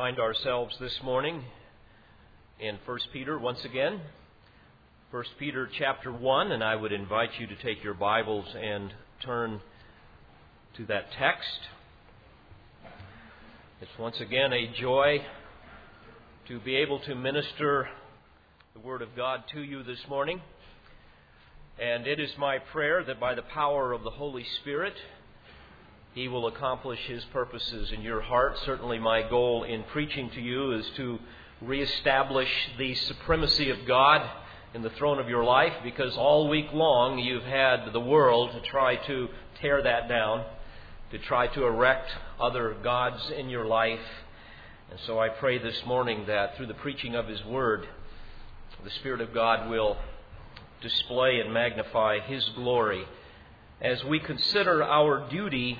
find ourselves this morning in 1 Peter once again. 1 Peter chapter 1, and I would invite you to take your Bibles and turn to that text. It's once again a joy to be able to minister the Word of God to you this morning. And it is my prayer that by the power of the Holy Spirit, he will accomplish His purposes in your heart. Certainly, my goal in preaching to you is to reestablish the supremacy of God in the throne of your life because all week long you've had the world to try to tear that down, to try to erect other gods in your life. And so I pray this morning that through the preaching of His Word, the Spirit of God will display and magnify His glory as we consider our duty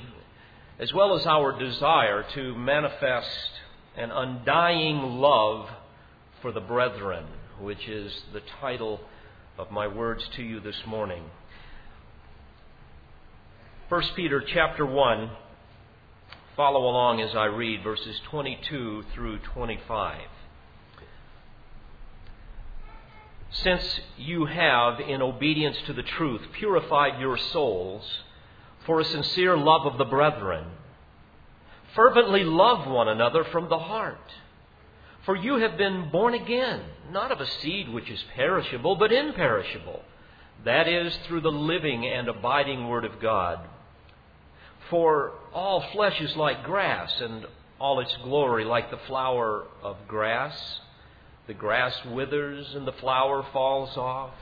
as well as our desire to manifest an undying love for the brethren, which is the title of my words to you this morning. 1 Peter chapter 1 follow along as I read verses 22 through 25. Since you have in obedience to the truth purified your souls for a sincere love of the brethren. Fervently love one another from the heart. For you have been born again, not of a seed which is perishable, but imperishable. That is, through the living and abiding Word of God. For all flesh is like grass, and all its glory like the flower of grass. The grass withers, and the flower falls off.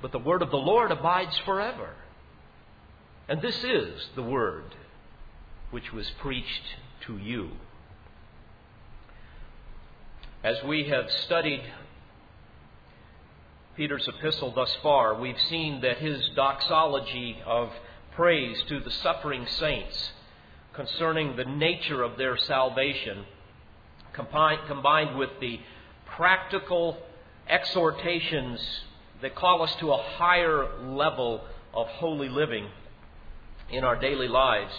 But the Word of the Lord abides forever. And this is the word which was preached to you. As we have studied Peter's epistle thus far, we've seen that his doxology of praise to the suffering saints concerning the nature of their salvation, combined with the practical exhortations that call us to a higher level of holy living, in our daily lives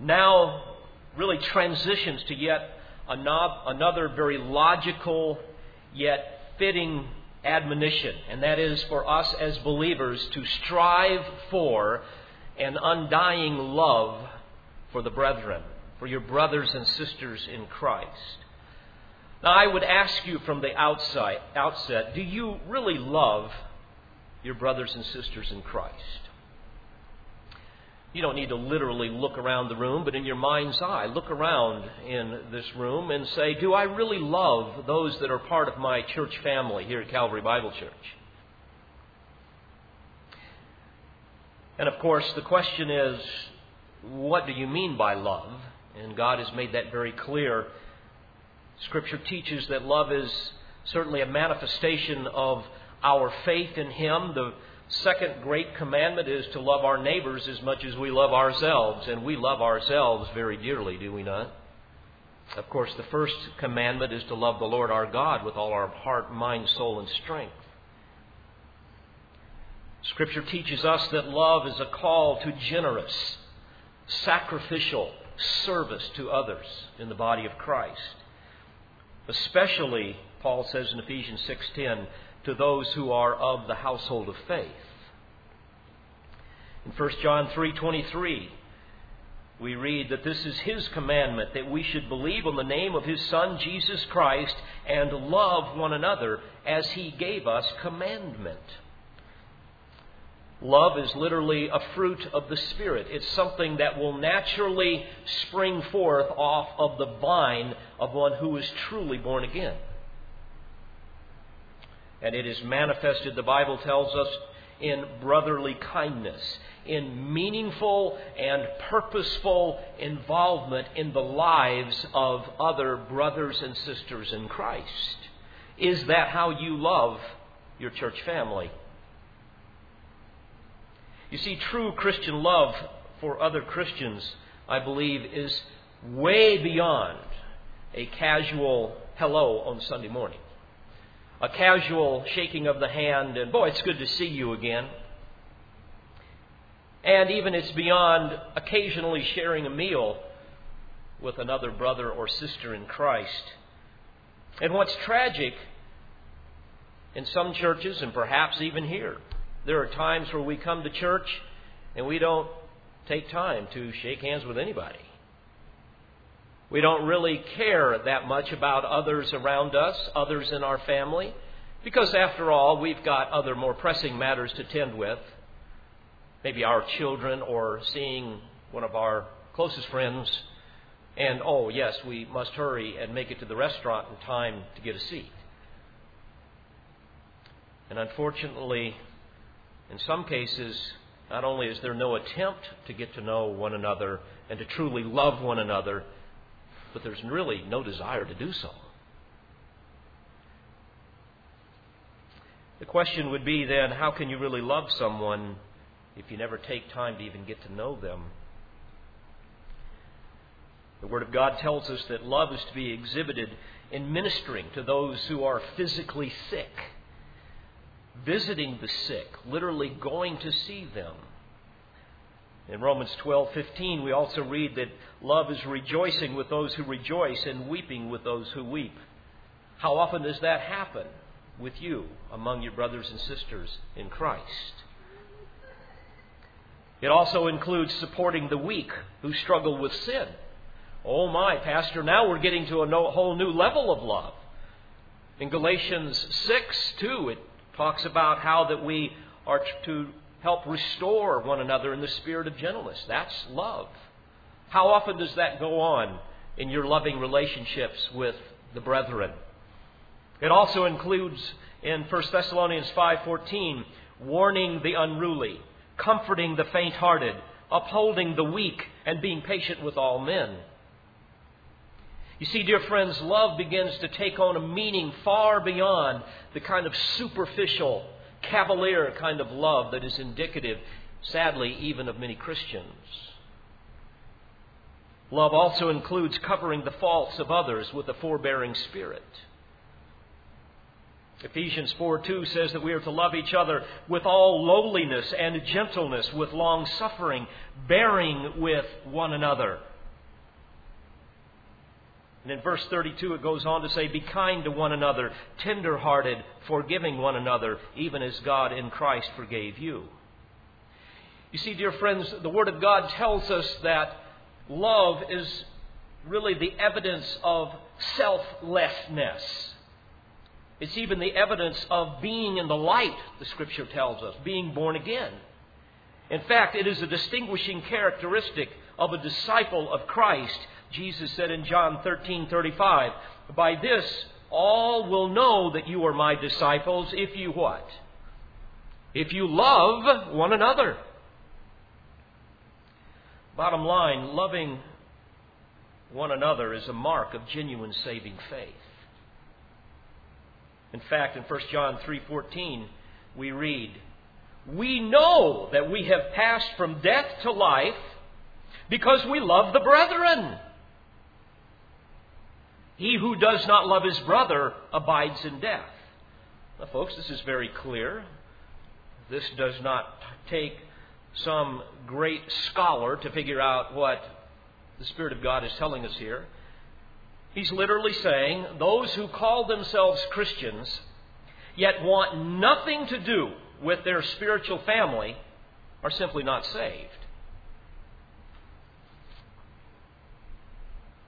now really transitions to yet another very logical yet fitting admonition, and that is for us as believers to strive for an undying love for the brethren, for your brothers and sisters in Christ. Now, I would ask you from the outside, outset do you really love your brothers and sisters in Christ? You don't need to literally look around the room, but in your mind's eye, look around in this room and say, Do I really love those that are part of my church family here at Calvary Bible Church? And of course, the question is, what do you mean by love? And God has made that very clear. Scripture teaches that love is certainly a manifestation of our faith in Him, the second great commandment is to love our neighbors as much as we love ourselves, and we love ourselves very dearly, do we not? Of course, the first commandment is to love the Lord our God with all our heart, mind, soul, and strength. Scripture teaches us that love is a call to generous, sacrificial service to others in the body of Christ. Especially, Paul says in Ephesians 6:10, to those who are of the household of faith. In 1 John 3:23, we read that this is his commandment that we should believe on the name of his son Jesus Christ and love one another as he gave us commandment. Love is literally a fruit of the Spirit. It's something that will naturally spring forth off of the vine of one who is truly born again and it is manifested, the Bible tells us, in brotherly kindness, in meaningful and purposeful involvement in the lives of other brothers and sisters in Christ. Is that how you love your church family? You see, true Christian love for other Christians, I believe, is way beyond a casual hello on Sunday morning a casual shaking of the hand, and boy, it's good to see you again. And even it's beyond occasionally sharing a meal with another brother or sister in Christ. And what's tragic in some churches, and perhaps even here, there are times where we come to church and we don't take time to shake hands with anybody. We don't really care that much about others around us, others in our family, because after all, we've got other more pressing matters to tend with. Maybe our children or seeing one of our closest friends. And oh, yes, we must hurry and make it to the restaurant in time to get a seat. And unfortunately, in some cases, not only is there no attempt to get to know one another and to truly love one another, but there's really no desire to do so. The question would be then how can you really love someone if you never take time to even get to know them? The Word of God tells us that love is to be exhibited in ministering to those who are physically sick, visiting the sick, literally going to see them. In Romans 12:15 we also read that love is rejoicing with those who rejoice and weeping with those who weep. How often does that happen with you among your brothers and sisters in Christ? It also includes supporting the weak who struggle with sin. Oh my, pastor, now we're getting to a whole new level of love. In Galatians 6, 2, it talks about how that we are to help restore one another in the spirit of gentleness. That's love. How often does that go on in your loving relationships with the brethren? It also includes in 1 Thessalonians 5:14 warning the unruly, comforting the faint-hearted, upholding the weak and being patient with all men. You see, dear friends, love begins to take on a meaning far beyond the kind of superficial cavalier kind of love that is indicative, sadly, even of many Christians. Love also includes covering the faults of others with a forbearing spirit. Ephesians 4 2 says that we are to love each other with all lowliness and gentleness, with long suffering, bearing with one another and in verse 32, it goes on to say, Be kind to one another, tender hearted, forgiving one another, even as God in Christ forgave you. You see, dear friends, the Word of God tells us that love is really the evidence of selflessness. It's even the evidence of being in the light, the Scripture tells us, being born again. In fact, it is a distinguishing characteristic of a disciple of Christ Jesus said in John 13:35, "By this all will know that you are my disciples if you what? If you love one another." Bottom line, loving one another is a mark of genuine saving faith. In fact, in 1 John 3:14, we read, "We know that we have passed from death to life because we love the brethren." He who does not love his brother abides in death. Now, folks, this is very clear. This does not take some great scholar to figure out what the Spirit of God is telling us here. He's literally saying those who call themselves Christians yet want nothing to do with their spiritual family are simply not saved.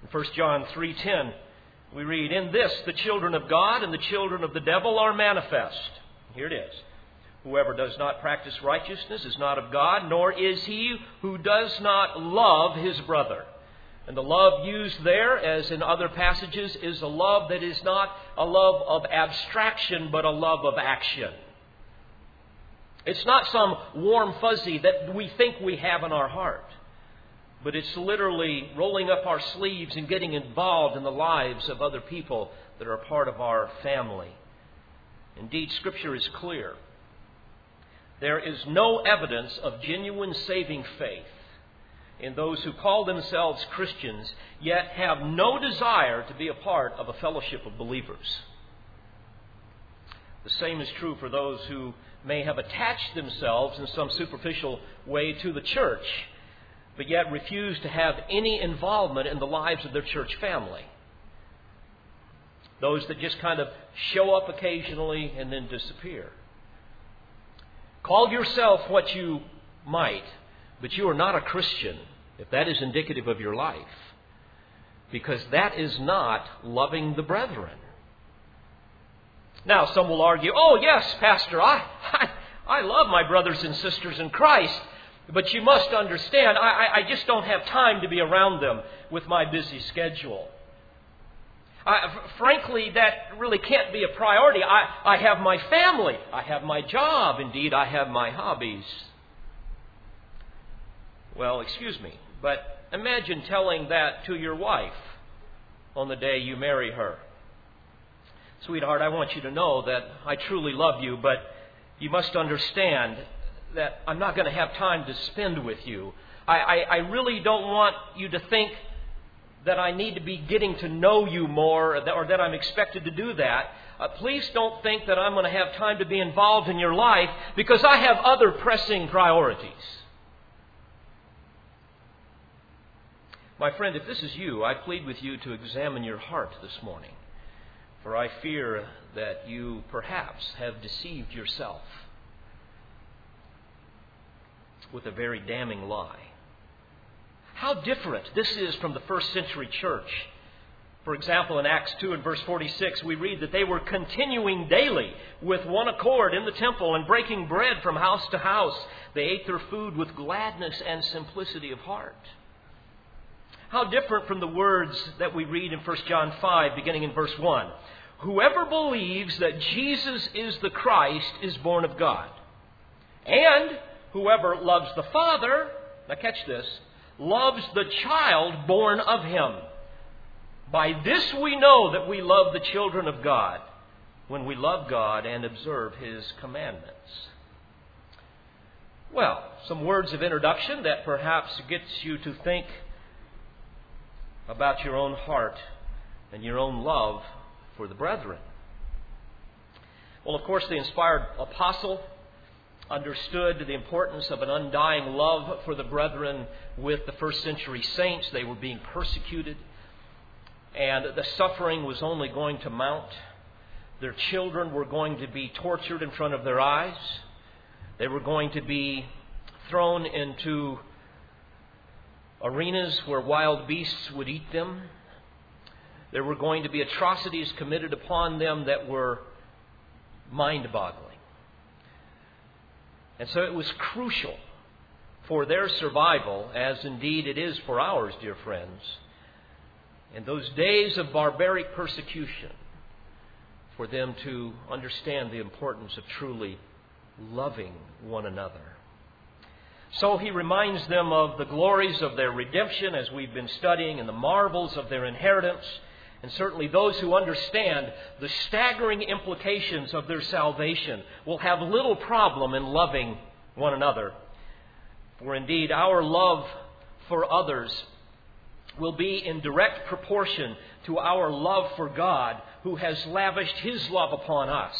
In 1 John 3:10 we read, In this the children of God and the children of the devil are manifest. Here it is. Whoever does not practice righteousness is not of God, nor is he who does not love his brother. And the love used there, as in other passages, is a love that is not a love of abstraction, but a love of action. It's not some warm fuzzy that we think we have in our heart but it's literally rolling up our sleeves and getting involved in the lives of other people that are part of our family. Indeed, Scripture is clear. There is no evidence of genuine saving faith in those who call themselves Christians, yet have no desire to be a part of a fellowship of believers. The same is true for those who may have attached themselves in some superficial way to the church, but yet refuse to have any involvement in the lives of their church family. Those that just kind of show up occasionally and then disappear. Call yourself what you might, but you are not a Christian if that is indicative of your life. Because that is not loving the brethren. Now, some will argue, oh, yes, Pastor, I, I, I love my brothers and sisters in Christ, but you must understand, I, I just don't have time to be around them with my busy schedule. I, frankly, that really can't be a priority. I, I have my family. I have my job. Indeed, I have my hobbies. Well, excuse me, but imagine telling that to your wife on the day you marry her. Sweetheart, I want you to know that I truly love you, but you must understand that I'm not going to have time to spend with you. I, I, I really don't want you to think that I need to be getting to know you more or that I'm expected to do that. Uh, please don't think that I'm going to have time to be involved in your life because I have other pressing priorities. My friend, if this is you, I plead with you to examine your heart this morning, for I fear that you perhaps have deceived yourself with a very damning lie. How different this is from the first century church. For example, in Acts 2 and verse 46, we read that they were continuing daily with one accord in the temple and breaking bread from house to house. They ate their food with gladness and simplicity of heart. How different from the words that we read in 1 John 5, beginning in verse 1. Whoever believes that Jesus is the Christ is born of God. And whoever loves the Father, now catch this, loves the child born of him. By this we know that we love the children of God, when we love God and observe his commandments. Well, some words of introduction that perhaps gets you to think about your own heart and your own love for the brethren. Well, of course, the inspired apostle understood the importance of an undying love for the brethren with the first century saints. They were being persecuted, and the suffering was only going to mount. Their children were going to be tortured in front of their eyes. They were going to be thrown into arenas where wild beasts would eat them. There were going to be atrocities committed upon them that were mind boggling. And so it was crucial for their survival, as indeed it is for ours, dear friends, in those days of barbaric persecution, for them to understand the importance of truly loving one another. So he reminds them of the glories of their redemption as we've been studying and the marvels of their inheritance and certainly those who understand the staggering implications of their salvation will have little problem in loving one another. For indeed, our love for others will be in direct proportion to our love for God, who has lavished His love upon us.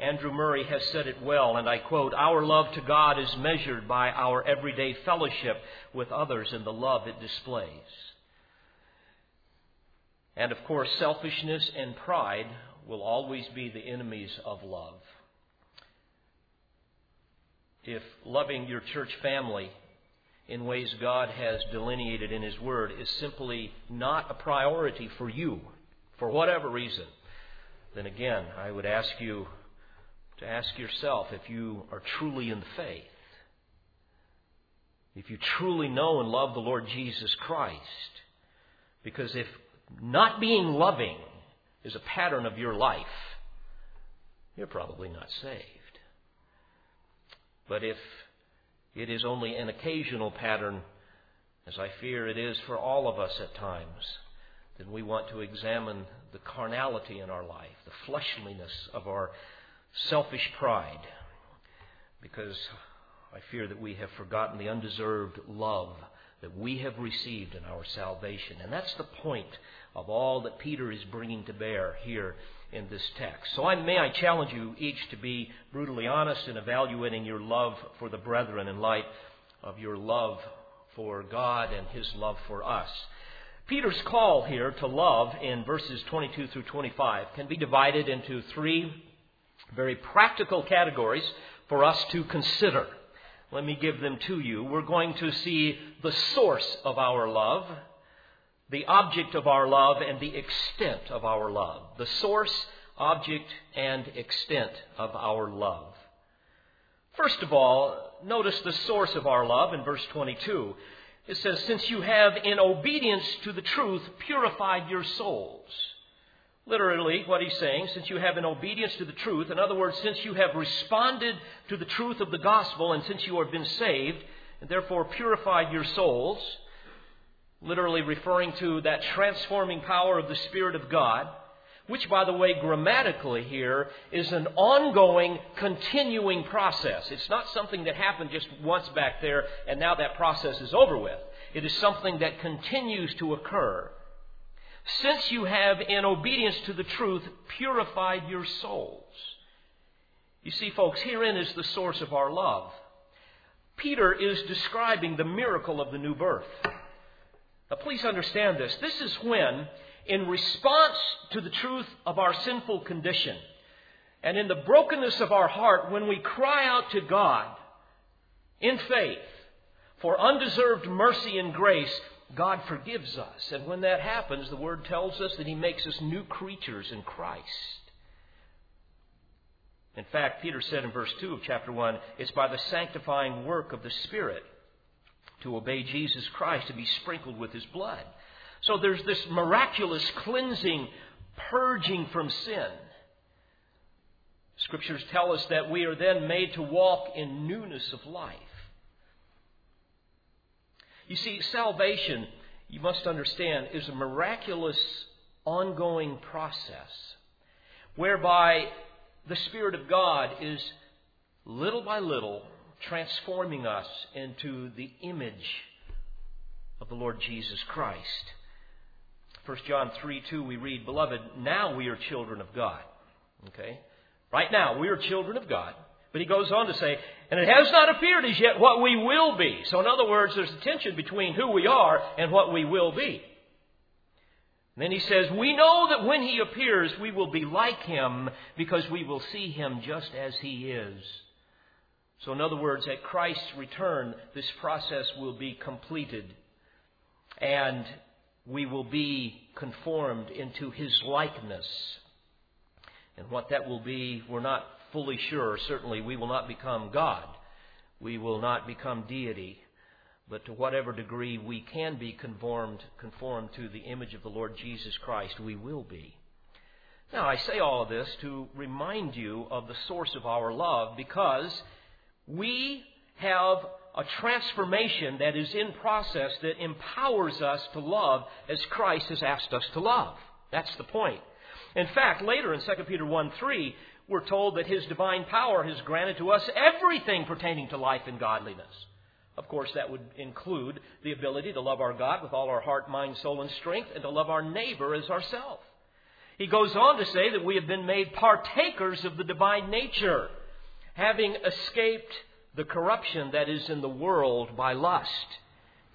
Andrew Murray has said it well, and I quote Our love to God is measured by our everyday fellowship with others and the love it displays. And of course, selfishness and pride will always be the enemies of love. If loving your church family in ways God has delineated in His Word is simply not a priority for you, for whatever reason, then again, I would ask you to ask yourself if you are truly in the faith. If you truly know and love the Lord Jesus Christ. Because if not being loving is a pattern of your life, you're probably not saved. But if it is only an occasional pattern, as I fear it is for all of us at times, then we want to examine the carnality in our life, the fleshliness of our selfish pride, because I fear that we have forgotten the undeserved love that we have received in our salvation. And that's the point of all that Peter is bringing to bear here in this text. So I, may I challenge you each to be brutally honest in evaluating your love for the brethren in light of your love for God and His love for us. Peter's call here to love in verses 22 through 25 can be divided into three very practical categories for us to consider. Let me give them to you. We're going to see the source of our love, the object of our love, and the extent of our love. The source, object, and extent of our love. First of all, notice the source of our love in verse 22. It says, Since you have, in obedience to the truth, purified your souls. Literally, what he's saying, since you have in obedience to the truth, in other words, since you have responded to the truth of the gospel, and since you have been saved, and therefore purified your souls, literally referring to that transforming power of the Spirit of God, which, by the way, grammatically here is an ongoing, continuing process. It's not something that happened just once back there and now that process is over with. It is something that continues to occur since you have, in obedience to the truth, purified your souls. You see, folks, herein is the source of our love. Peter is describing the miracle of the new birth. Now, please understand this. This is when, in response to the truth of our sinful condition, and in the brokenness of our heart, when we cry out to God in faith for undeserved mercy and grace, God forgives us. And when that happens, the Word tells us that He makes us new creatures in Christ. In fact, Peter said in verse 2 of chapter 1 it's by the sanctifying work of the Spirit to obey Jesus Christ, to be sprinkled with His blood. So there's this miraculous cleansing, purging from sin. Scriptures tell us that we are then made to walk in newness of life. You see, salvation, you must understand, is a miraculous, ongoing process whereby the Spirit of God is little by little transforming us into the image of the Lord Jesus Christ. 1 John 3 2, we read, Beloved, now we are children of God. Okay? Right now, we are children of God. But he goes on to say, and it has not appeared as yet what we will be. So, in other words, there's a tension between who we are and what we will be. And then he says, We know that when he appears, we will be like him because we will see him just as he is. So, in other words, at Christ's return, this process will be completed and we will be conformed into his likeness. And what that will be, we're not fully sure. Certainly, we will not become God. We will not become deity. But to whatever degree we can be conformed, conformed to the image of the Lord Jesus Christ, we will be. Now, I say all of this to remind you of the source of our love because we have a transformation that is in process that empowers us to love as Christ has asked us to love. That's the point. In fact, later in 2 Peter 1 3, we're told that His divine power has granted to us everything pertaining to life and godliness. Of course, that would include the ability to love our God with all our heart, mind, soul, and strength, and to love our neighbor as ourselves. He goes on to say that we have been made partakers of the divine nature, having escaped the corruption that is in the world by lust.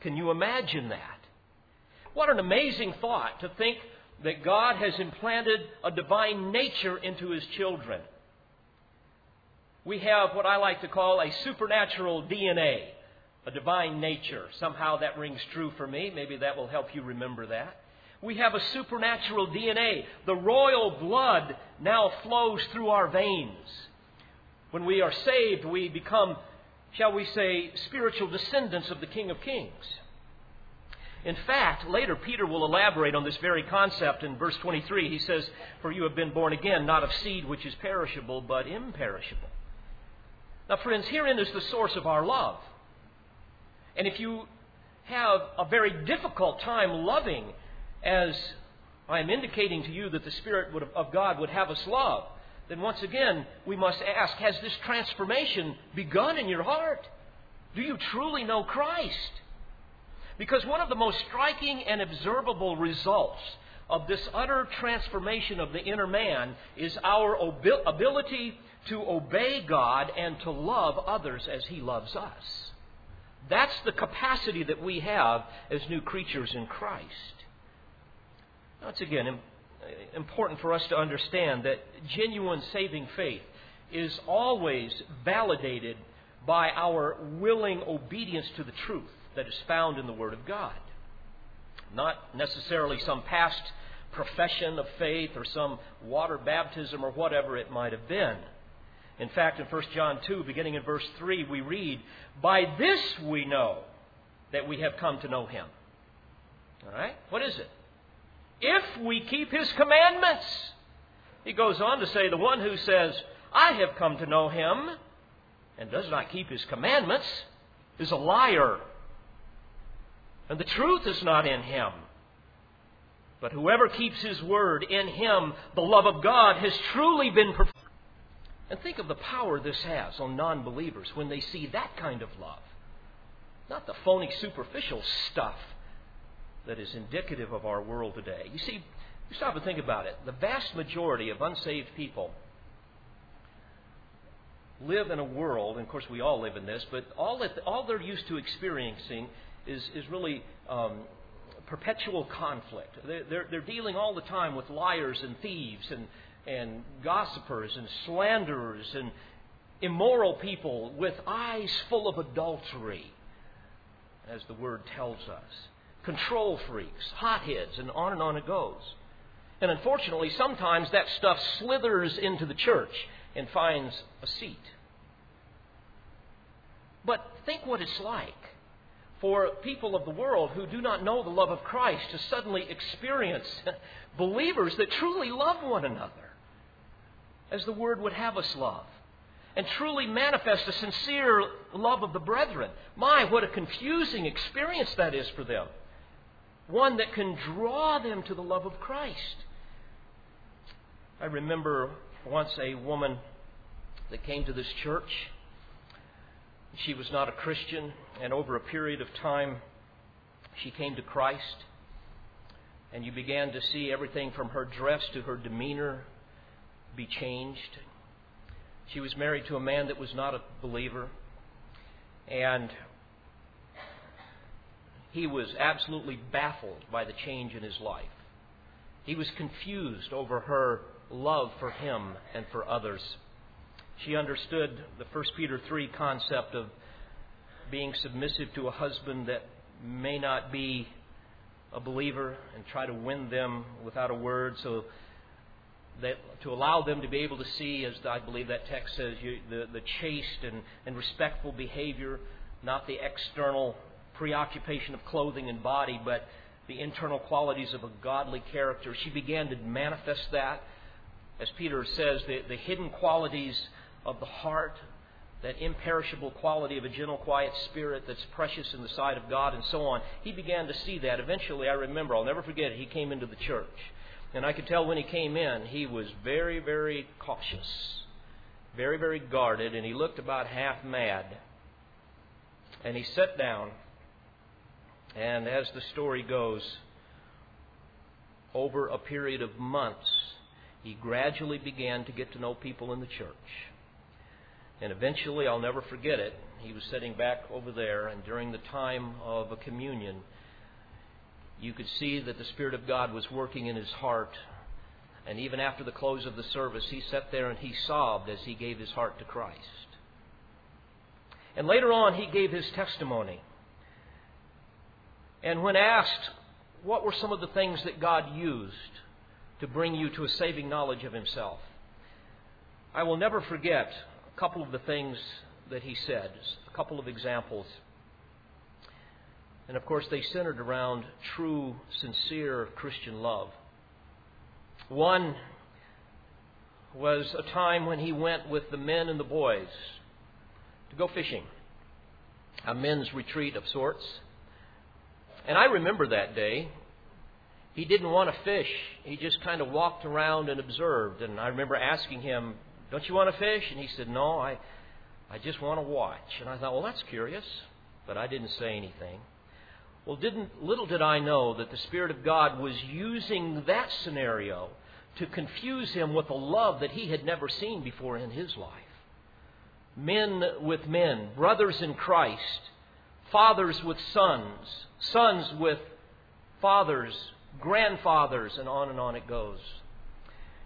Can you imagine that? What an amazing thought to think that God has implanted a divine nature into his children. We have what I like to call a supernatural DNA, a divine nature. Somehow that rings true for me. Maybe that will help you remember that. We have a supernatural DNA. The royal blood now flows through our veins. When we are saved, we become, shall we say, spiritual descendants of the King of Kings. In fact, later Peter will elaborate on this very concept in verse 23. He says, For you have been born again, not of seed which is perishable, but imperishable. Now, friends, herein is the source of our love. And if you have a very difficult time loving, as I am indicating to you that the Spirit of God would have us love, then once again we must ask Has this transformation begun in your heart? Do you truly know Christ? Because one of the most striking and observable results of this utter transformation of the inner man is our ability to obey God and to love others as He loves us. That's the capacity that we have as new creatures in Christ. It's again important for us to understand that genuine saving faith is always validated by our willing obedience to the truth that is found in the Word of God. Not necessarily some past profession of faith or some water baptism or whatever it might have been. In fact, in 1 John 2, beginning in verse 3, we read, By this we know that we have come to know Him. All right? What is it? If we keep His commandments. He goes on to say, The one who says, I have come to know Him, and does not keep His commandments, is a liar. And the truth is not in Him. But whoever keeps His word, in Him the love of God has truly been perfected. And think of the power this has on non believers when they see that kind of love. Not the phony, superficial stuff that is indicative of our world today. You see, you stop and think about it. The vast majority of unsaved people live in a world, and of course we all live in this, but all, that, all they're used to experiencing is, is really um, perpetual conflict. They're, they're, they're dealing all the time with liars and thieves and and gossipers and slanderers and immoral people with eyes full of adultery, as the word tells us. Control freaks, hotheads, and on and on it goes. And unfortunately, sometimes that stuff slithers into the church and finds a seat. But think what it's like for people of the world who do not know the love of Christ to suddenly experience believers that truly love one another as the Word would have us love, and truly manifest a sincere love of the brethren. My, what a confusing experience that is for them. One that can draw them to the love of Christ. I remember once a woman that came to this church. She was not a Christian, and over a period of time, she came to Christ. And you began to see everything from her dress to her demeanor be changed. She was married to a man that was not a believer, and he was absolutely baffled by the change in his life. He was confused over her love for him and for others. She understood the 1 Peter 3 concept of being submissive to a husband that may not be a believer and try to win them without a word. So that to allow them to be able to see, as I believe that text says, you, the, the chaste and, and respectful behavior, not the external preoccupation of clothing and body, but the internal qualities of a godly character. She began to manifest that. As Peter says, the, the hidden qualities of the heart, that imperishable quality of a gentle, quiet spirit that's precious in the sight of God, and so on. He began to see that. Eventually, I remember, I'll never forget he came into the church. And I could tell when he came in, he was very, very cautious, very, very guarded, and he looked about half mad. And he sat down, and as the story goes, over a period of months, he gradually began to get to know people in the church. And eventually, I'll never forget it, he was sitting back over there, and during the time of a communion, you could see that the Spirit of God was working in his heart. And even after the close of the service, he sat there and he sobbed as he gave his heart to Christ. And later on, he gave his testimony. And when asked, what were some of the things that God used to bring you to a saving knowledge of himself? I will never forget a couple of the things that he said, a couple of examples. And of course, they centered around true, sincere Christian love. One was a time when he went with the men and the boys to go fishing, a men's retreat of sorts. And I remember that day. He didn't want to fish. He just kind of walked around and observed. And I remember asking him, Don't you want to fish? And he said, No, I, I just want to watch. And I thought, Well, that's curious. But I didn't say anything. Well, didn't, little did I know that the Spirit of God was using that scenario to confuse him with a love that he had never seen before in his life. Men with men, brothers in Christ, fathers with sons, sons with fathers, grandfathers, and on and on it goes.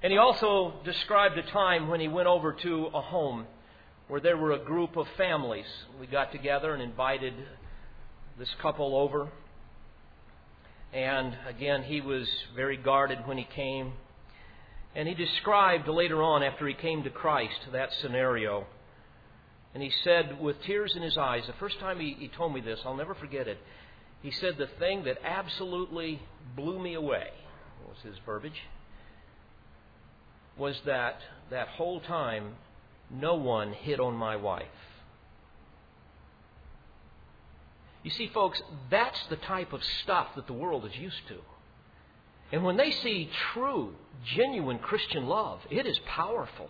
And he also described a time when he went over to a home where there were a group of families. We got together and invited this couple over. And again, he was very guarded when he came. And he described later on, after he came to Christ, that scenario. And he said, with tears in his eyes, the first time he, he told me this, I'll never forget it. He said, The thing that absolutely blew me away was his verbiage was that that whole time no one hit on my wife. You see, folks, that's the type of stuff that the world is used to. And when they see true, genuine Christian love, it is powerful.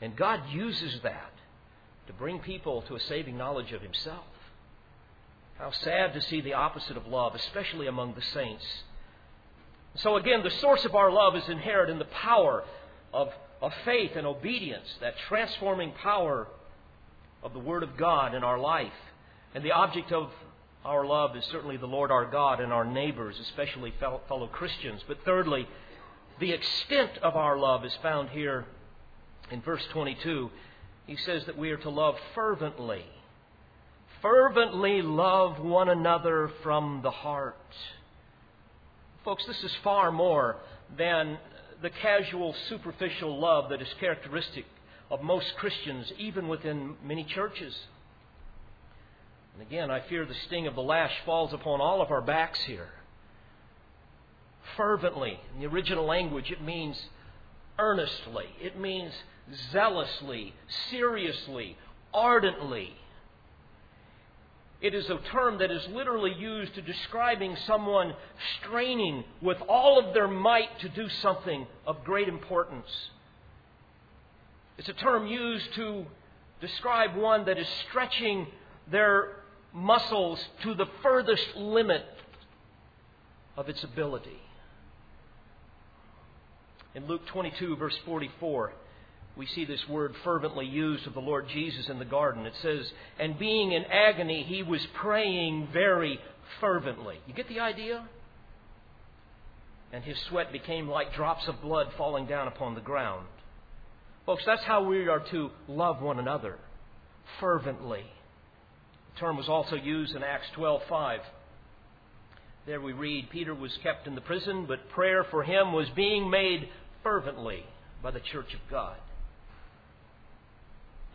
And God uses that to bring people to a saving knowledge of Himself. How sad to see the opposite of love, especially among the saints. So again, the source of our love is inherent in the power of, of faith and obedience, that transforming power of the Word of God in our life. And the object of our love is certainly the Lord our God and our neighbors, especially fellow, fellow Christians. But thirdly, the extent of our love is found here in verse 22. He says that we are to love fervently. Fervently love one another from the heart. Folks, this is far more than the casual, superficial love that is characteristic of most Christians, even within many churches. And again, I fear the sting of the lash falls upon all of our backs here. Fervently, in the original language, it means earnestly, it means zealously, seriously, ardently. It is a term that is literally used to describing someone straining with all of their might to do something of great importance. It's a term used to describe one that is stretching their muscles to the furthest limit of its ability. In Luke 22, verse 44, we see this word fervently used of the Lord Jesus in the garden. It says, And being in agony, he was praying very fervently. You get the idea? And his sweat became like drops of blood falling down upon the ground. Folks, that's how we are to love one another fervently. The term was also used in Acts 12:5. There we read Peter was kept in the prison, but prayer for him was being made fervently by the church of God.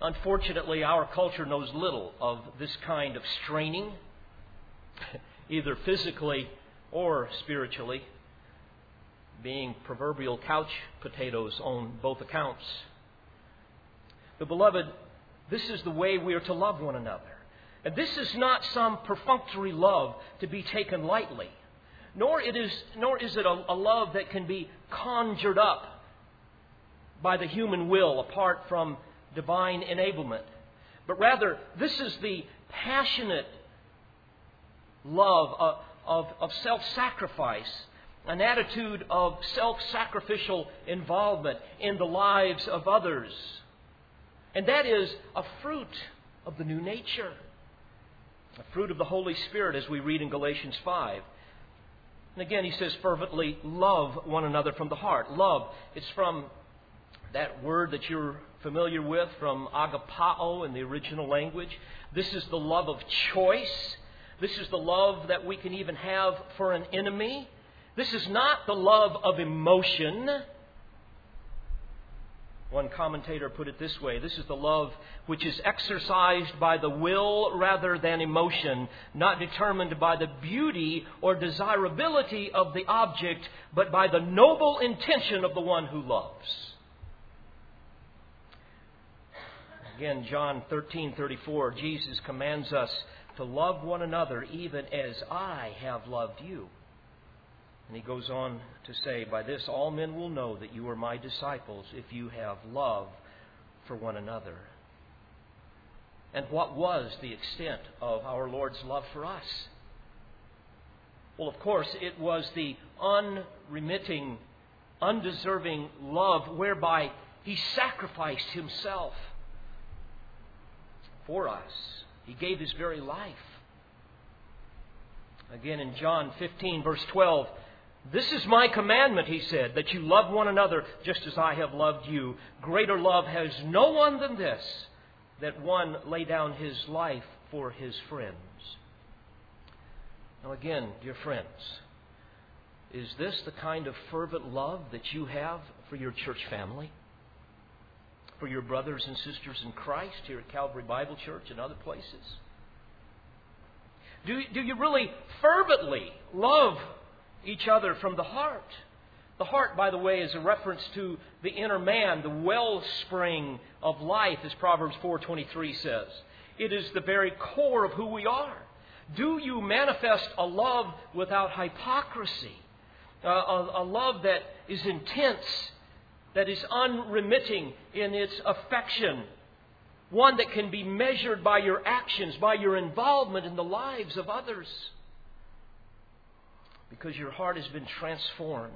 Unfortunately, our culture knows little of this kind of straining, either physically or spiritually, being proverbial couch potatoes on both accounts. The beloved, this is the way we are to love one another. And this is not some perfunctory love to be taken lightly, nor, it is, nor is it a, a love that can be conjured up by the human will apart from divine enablement. But rather, this is the passionate love of, of, of self sacrifice, an attitude of self sacrificial involvement in the lives of others. And that is a fruit of the new nature, a fruit of the Holy Spirit, as we read in Galatians 5. And again, he says fervently, love one another from the heart. Love, it's from that word that you're familiar with from agapao in the original language. This is the love of choice. This is the love that we can even have for an enemy. This is not the love of emotion. One commentator put it this way this is the love which is exercised by the will rather than emotion, not determined by the beauty or desirability of the object, but by the noble intention of the one who loves. Again, John 13:34, Jesus commands us to love one another even as I have loved you. And he goes on to say, By this all men will know that you are my disciples if you have love for one another. And what was the extent of our Lord's love for us? Well, of course, it was the unremitting, undeserving love whereby he sacrificed himself for us. He gave His very life. Again, in John 15, verse 12, this is my commandment, he said, that you love one another just as I have loved you. Greater love has no one than this, that one lay down his life for his friends. Now, again, dear friends, is this the kind of fervent love that you have for your church family? For your brothers and sisters in Christ here at Calvary Bible Church and other places? Do, do you really fervently love each other from the heart? The heart, by the way, is a reference to the inner man, the wellspring of life, as Proverbs 4:23 says. It is the very core of who we are. Do you manifest a love without hypocrisy? Uh, a, a love that is intense, that is unremitting in its affection, one that can be measured by your actions, by your involvement in the lives of others. Because your heart has been transformed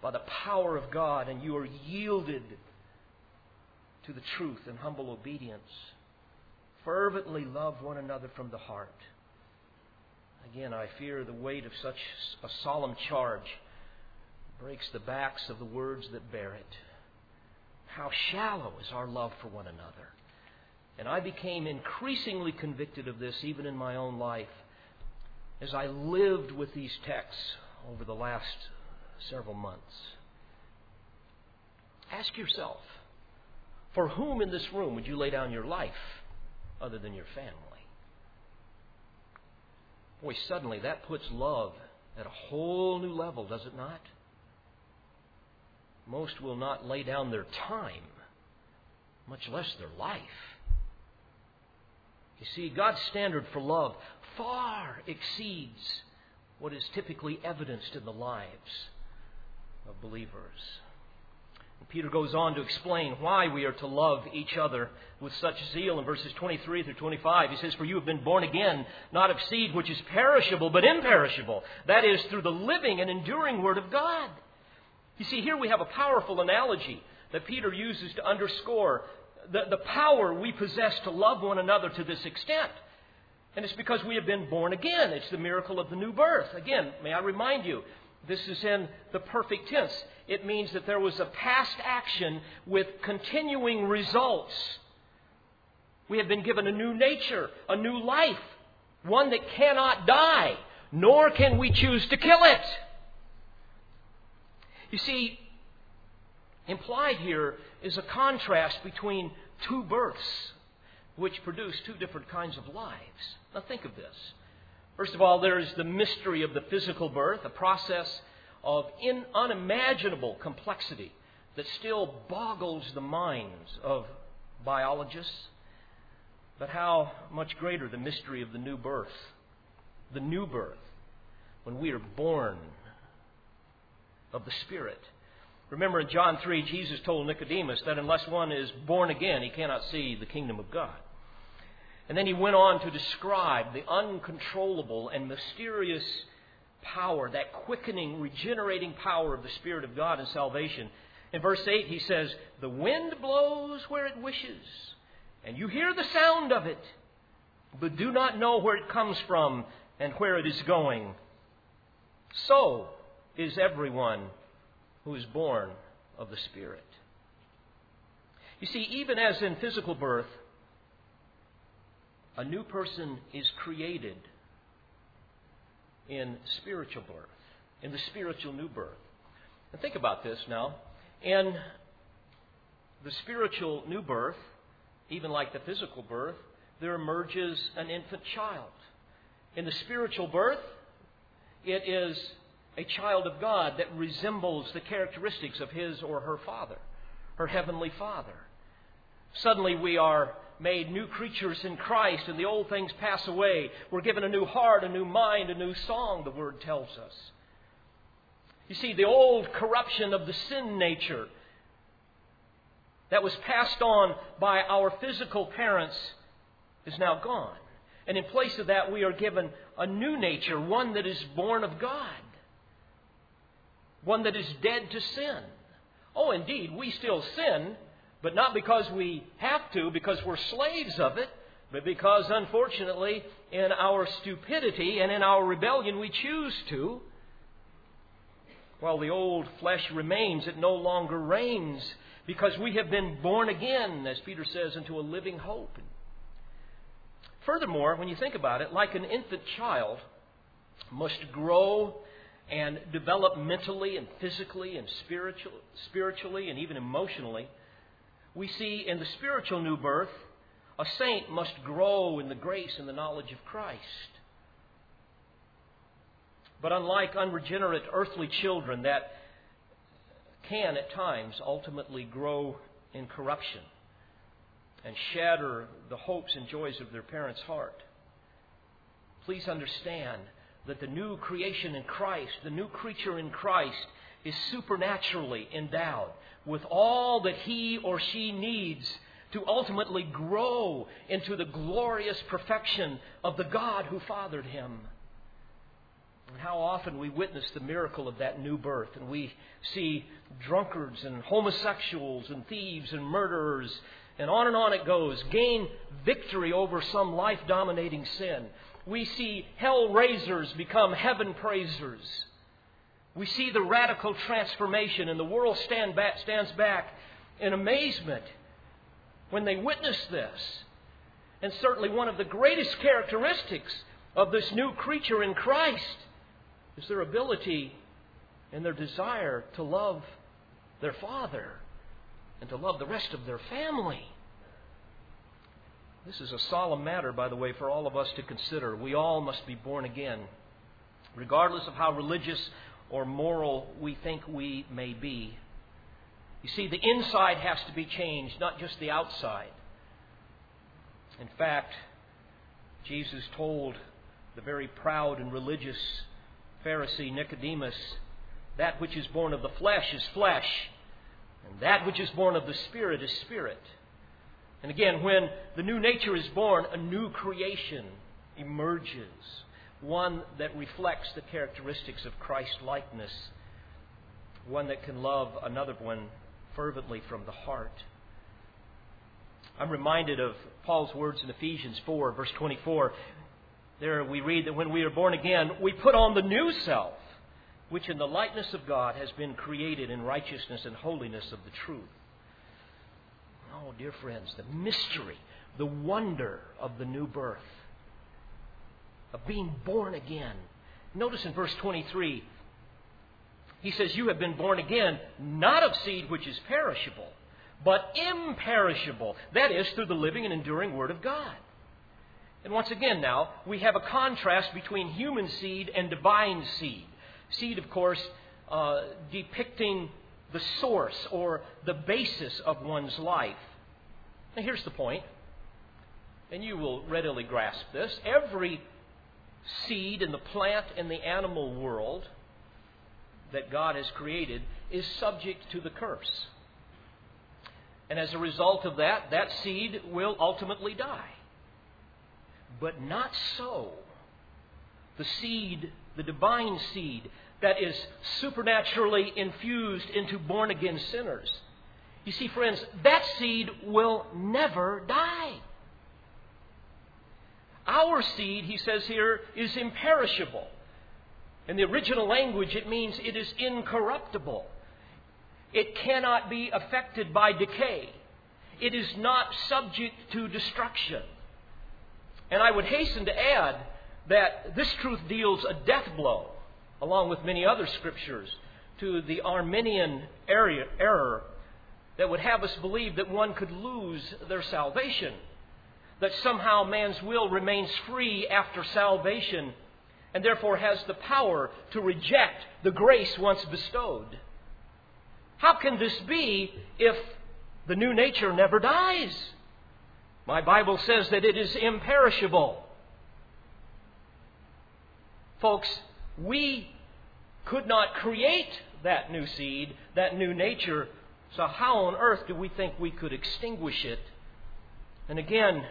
by the power of God and you are yielded to the truth in humble obedience. Fervently love one another from the heart. Again, I fear the weight of such a solemn charge breaks the backs of the words that bear it. How shallow is our love for one another. And I became increasingly convicted of this even in my own life as I lived with these texts over the last several months. Ask yourself for whom in this room would you lay down your life other than your family? Boy, suddenly that puts love at a whole new level, does it not? Most will not lay down their time, much less their life. You see, God's standard for love far exceeds what is typically evidenced in the lives of believers. And Peter goes on to explain why we are to love each other with such zeal in verses 23 through 25. He says, For you have been born again, not of seed which is perishable, but imperishable. That is, through the living and enduring Word of God. You see, here we have a powerful analogy that Peter uses to underscore the, the power we possess to love one another to this extent. And it's because we have been born again. It's the miracle of the new birth. Again, may I remind you, this is in the perfect tense. It means that there was a past action with continuing results. We have been given a new nature, a new life, one that cannot die, nor can we choose to kill it. You see, implied here is a contrast between two births, which produce two different kinds of lives. Now, think of this. First of all, there is the mystery of the physical birth, a process of in, unimaginable complexity that still boggles the minds of biologists. But how much greater the mystery of the new birth, the new birth, when we are born of the Spirit. Remember in John 3, Jesus told Nicodemus that unless one is born again, he cannot see the kingdom of God. And then he went on to describe the uncontrollable and mysterious power, that quickening, regenerating power of the Spirit of God in salvation. In verse 8, he says, The wind blows where it wishes, and you hear the sound of it, but do not know where it comes from and where it is going. So is everyone who is born of the Spirit. You see, even as in physical birth, a new person is created in spiritual birth, in the spiritual new birth. And think about this now. In the spiritual new birth, even like the physical birth, there emerges an infant child. In the spiritual birth, it is a child of God that resembles the characteristics of his or her father, her heavenly father. Suddenly we are made new creatures in Christ, and the old things pass away. We're given a new heart, a new mind, a new song, the Word tells us. You see, the old corruption of the sin nature that was passed on by our physical parents is now gone. And in place of that, we are given a new nature, one that is born of God, one that is dead to sin. Oh, indeed, we still sin, but not because we have to, because we're slaves of it. but because, unfortunately, in our stupidity and in our rebellion, we choose to. While the old flesh remains, it no longer reigns because we have been born again, as Peter says, into a living hope. Furthermore, when you think about it, like an infant child must grow and develop mentally and physically and spiritual, spiritually and even emotionally, we see in the spiritual new birth, a saint must grow in the grace and the knowledge of Christ. But unlike unregenerate earthly children that can at times ultimately grow in corruption and shatter the hopes and joys of their parents' heart, please understand that the new creation in Christ, the new creature in Christ, is supernaturally endowed with all that he or she needs to ultimately grow into the glorious perfection of the God who fathered him. And how often we witness the miracle of that new birth, and we see drunkards and homosexuals and thieves and murderers, and on and on it goes, gain victory over some life dominating sin. We see hell raisers become heaven praisers. We see the radical transformation, and the world stand back, stands back in amazement when they witness this. And certainly, one of the greatest characteristics of this new creature in Christ is their ability and their desire to love their Father and to love the rest of their family. This is a solemn matter, by the way, for all of us to consider. We all must be born again, regardless of how religious or moral we think we may be. You see, the inside has to be changed, not just the outside. In fact, Jesus told the very proud and religious Pharisee Nicodemus, That which is born of the flesh is flesh, and that which is born of the Spirit is spirit. And again, when the new nature is born, a new creation emerges, one that reflects the characteristics of Christ likeness, one that can love another one fervently from the heart. I'm reminded of Paul's words in Ephesians 4, verse 24. There we read that when we are born again, we put on the new self, which in the likeness of God has been created in righteousness and holiness of the truth. Oh, dear friends, the mystery, the wonder of the new birth, of being born again. Notice in verse 23, he says, You have been born again, not of seed which is perishable, but imperishable. That is, through the living and enduring Word of God. And once again, now, we have a contrast between human seed and divine seed. Seed, of course, uh, depicting the source or the basis of one's life. Now, here's the point, and you will readily grasp this. Every seed in the plant and the animal world that God has created is subject to the curse. And as a result of that, that seed will ultimately die. But not so. The seed, the divine seed, that is supernaturally infused into born again sinners. You see, friends, that seed will never die. Our seed, he says here, is imperishable. In the original language, it means it is incorruptible. It cannot be affected by decay. It is not subject to destruction. And I would hasten to add that this truth deals a death blow, along with many other scriptures, to the Arminian error that would have us believe that one could lose their salvation, that somehow man's will remains free after salvation, and therefore has the power to reject the grace once bestowed. How can this be if the new nature never dies? My Bible says that it is imperishable. Folks, we could not create that new seed, that new nature. So, how on earth do we think we could extinguish it? And again,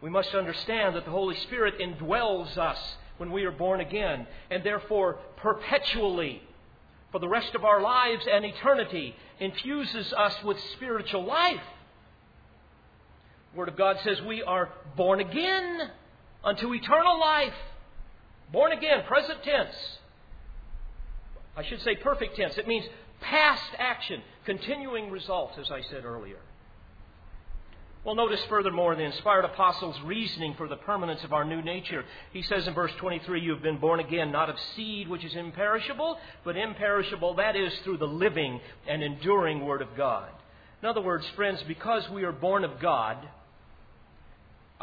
we must understand that the Holy Spirit indwells us when we are born again, and therefore perpetually, for the rest of our lives and eternity, infuses us with spiritual life. The Word of God says we are born again unto eternal life. Born again, present tense. I should say perfect tense. It means past action, continuing results, as I said earlier. Well, notice furthermore the inspired apostle's reasoning for the permanence of our new nature. He says in verse 23, You have been born again, not of seed which is imperishable, but imperishable, that is, through the living and enduring Word of God. In other words, friends, because we are born of God,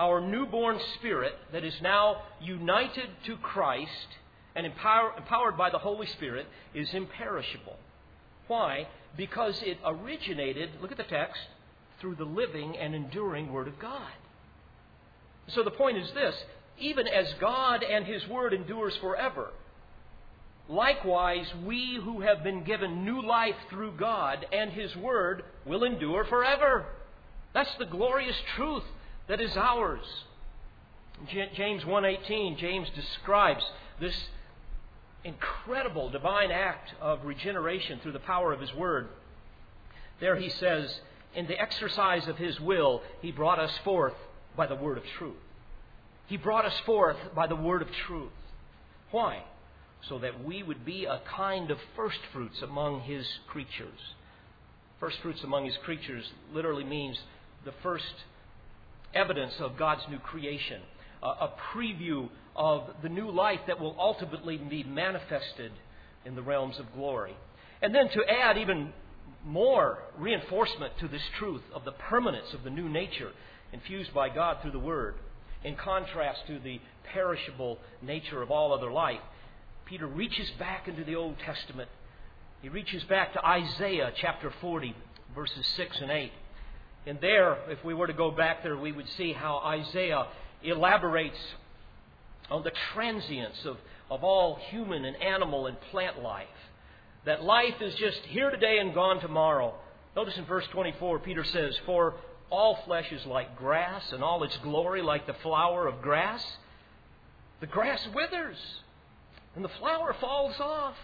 our newborn spirit that is now united to Christ and empower, empowered by the Holy Spirit is imperishable. Why? Because it originated, look at the text, through the living and enduring Word of God. So the point is this even as God and His Word endures forever, likewise we who have been given new life through God and His Word will endure forever. That's the glorious truth that is ours. James 1:18 James describes this incredible divine act of regeneration through the power of his word. There he says, in the exercise of His will, He brought us forth by the word of truth. He brought us forth by the word of truth. Why? So that we would be a kind of first fruits among His creatures. First fruits among His creatures literally means the first evidence of God's new creation, a preview of the new life that will ultimately be manifested in the realms of glory. And then to add even more reinforcement to this truth of the permanence of the new nature infused by God through the Word, in contrast to the perishable nature of all other life. Peter reaches back into the Old Testament. He reaches back to Isaiah chapter 40, verses 6 and 8. And there, if we were to go back there, we would see how Isaiah elaborates on the transience of, of all human and animal and plant life that life is just here today and gone tomorrow. Notice in verse 24, Peter says, For all flesh is like grass, and all its glory like the flower of grass. The grass withers, and the flower falls off,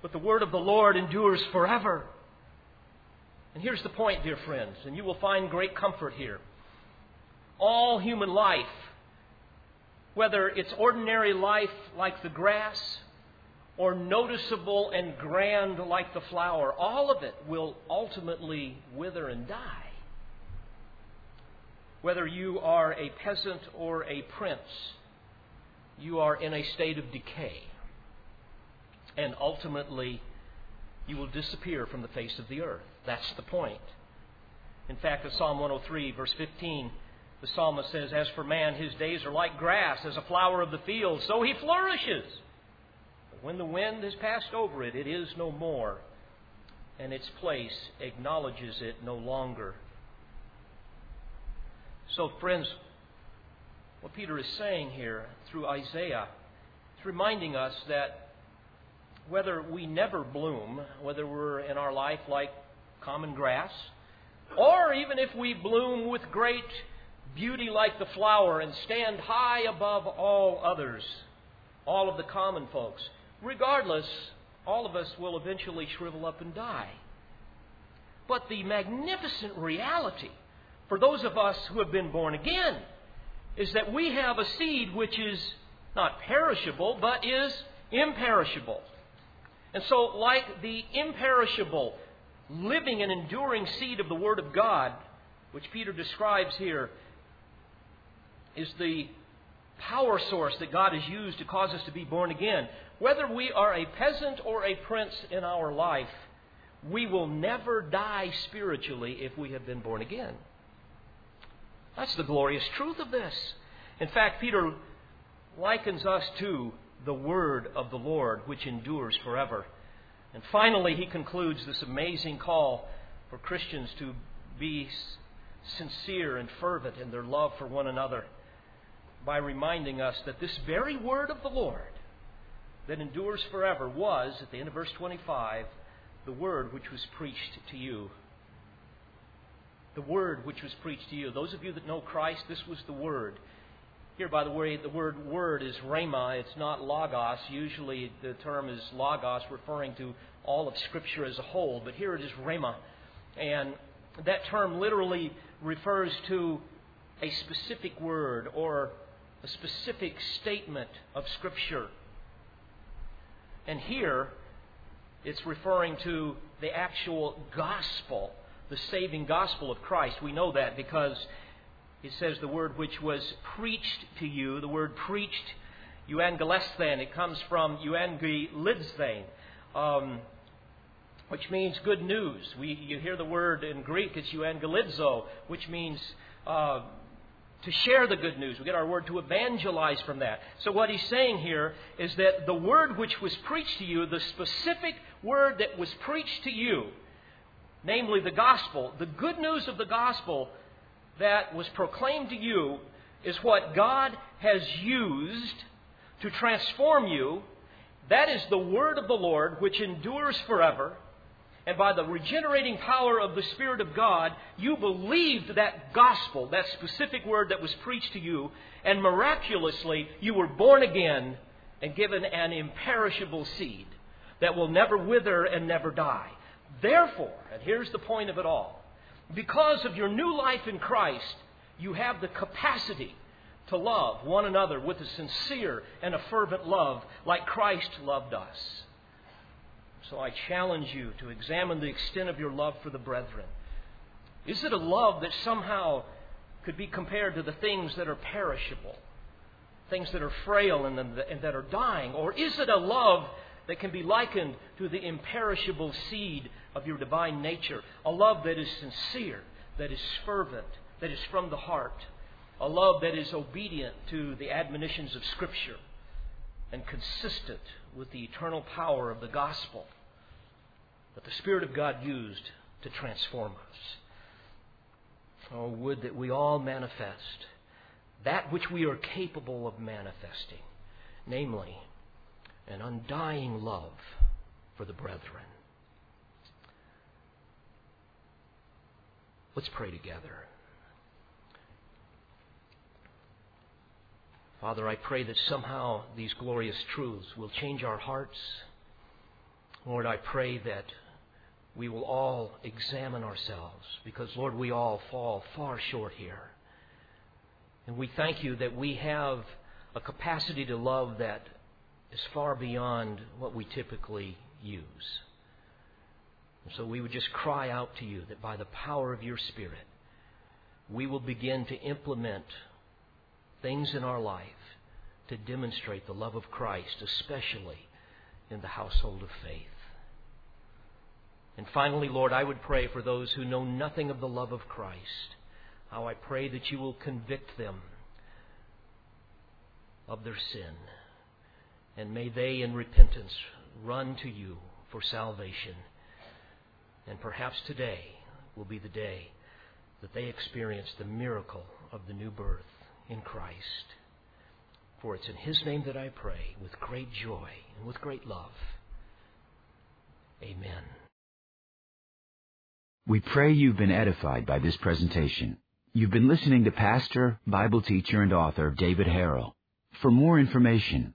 but the word of the Lord endures forever. And here's the point, dear friends, and you will find great comfort here. All human life, whether it's ordinary life like the grass, or noticeable and grand like the flower, all of it will ultimately wither and die. Whether you are a peasant or a prince, you are in a state of decay. And ultimately, you will disappear from the face of the earth. That's the point. In fact, in Psalm 103, verse 15, the psalmist says, As for man, his days are like grass, as a flower of the field, so he flourishes. But when the wind has passed over it, it is no more, and its place acknowledges it no longer. So, friends, what Peter is saying here through Isaiah, it's reminding us that whether we never bloom, whether we're in our life like common grass, or even if we bloom with great beauty like the flower and stand high above all others, all of the common folks, regardless, all of us will eventually shrivel up and die. But the magnificent reality for those of us who have been born again is that we have a seed which is not perishable, but is imperishable. And so, like the imperishable, living and enduring seed of the Word of God, which Peter describes here, is the power source that God has used to cause us to be born again. Whether we are a peasant or a prince in our life, we will never die spiritually if we have been born again. That's the glorious truth of this. In fact, Peter likens us to the word of the Lord, which endures forever. And finally, he concludes this amazing call for Christians to be sincere and fervent in their love for one another by reminding us that this very word of the Lord that endures forever was, at the end of verse 25, the word which was preached to you. The word which was preached to you. Those of you that know Christ, this was the word. Here, by the way, the word word is rhema. It's not logos. Usually the term is logos, referring to all of Scripture as a whole. But here it is rhema. And that term literally refers to a specific word or a specific statement of Scripture. And here, it's referring to the actual gospel, the saving gospel of Christ. We know that because it says the word which was preached to you, the word preached, euangelisthen, it comes from euangelisthen, um, which means good news. We, you hear the word in Greek, it's euangelizo, which means uh, to share the good news. We get our word to evangelize from that. So, what he's saying here is that the word which was preached to you, the specific word that was preached to you, namely the gospel, the good news of the gospel that was proclaimed to you, is what God has used to transform you. That is the word of the Lord which endures forever and by the regenerating power of the Spirit of God, you believed that gospel, that specific word that was preached to you, and miraculously you were born again and given an imperishable seed that will never wither and never die. Therefore, and here's the point of it all, because of your new life in Christ, you have the capacity to love one another with a sincere and a fervent love like Christ loved us. So I challenge you to examine the extent of your love for the brethren. Is it a love that somehow could be compared to the things that are perishable, things that are frail and, that are dying? Or is it a love that can be likened to the imperishable seed of your divine nature? A love that is sincere, that is fervent, that is from the heart, a love that is obedient to the admonitions of Scripture and consistent with the eternal power of the gospel that the Spirit of God used to transform us. Oh, would that we all manifest that which we are capable of manifesting, namely, an undying love for the brethren. Let's pray together. Father, I pray that somehow these glorious truths will change our hearts. Lord, I pray that we will all examine ourselves because, Lord, we all fall far short here. And we thank you that we have a capacity to love that is far beyond what we typically use. And so we would just cry out to you that by the power of your Spirit, we will begin to implement things in our life to demonstrate the love of Christ, especially in the household of faith. And finally, Lord, I would pray for those who know nothing of the love of Christ. How I pray that you will convict them of their sin. And may they, in repentance, run to you for salvation. And perhaps today will be the day that they experience the miracle of the new birth in Christ. For it's in His name that I pray with great joy and with great love. Amen. We pray you've been edified by this presentation. You've been listening to pastor, Bible teacher, and author David Harrell. For more information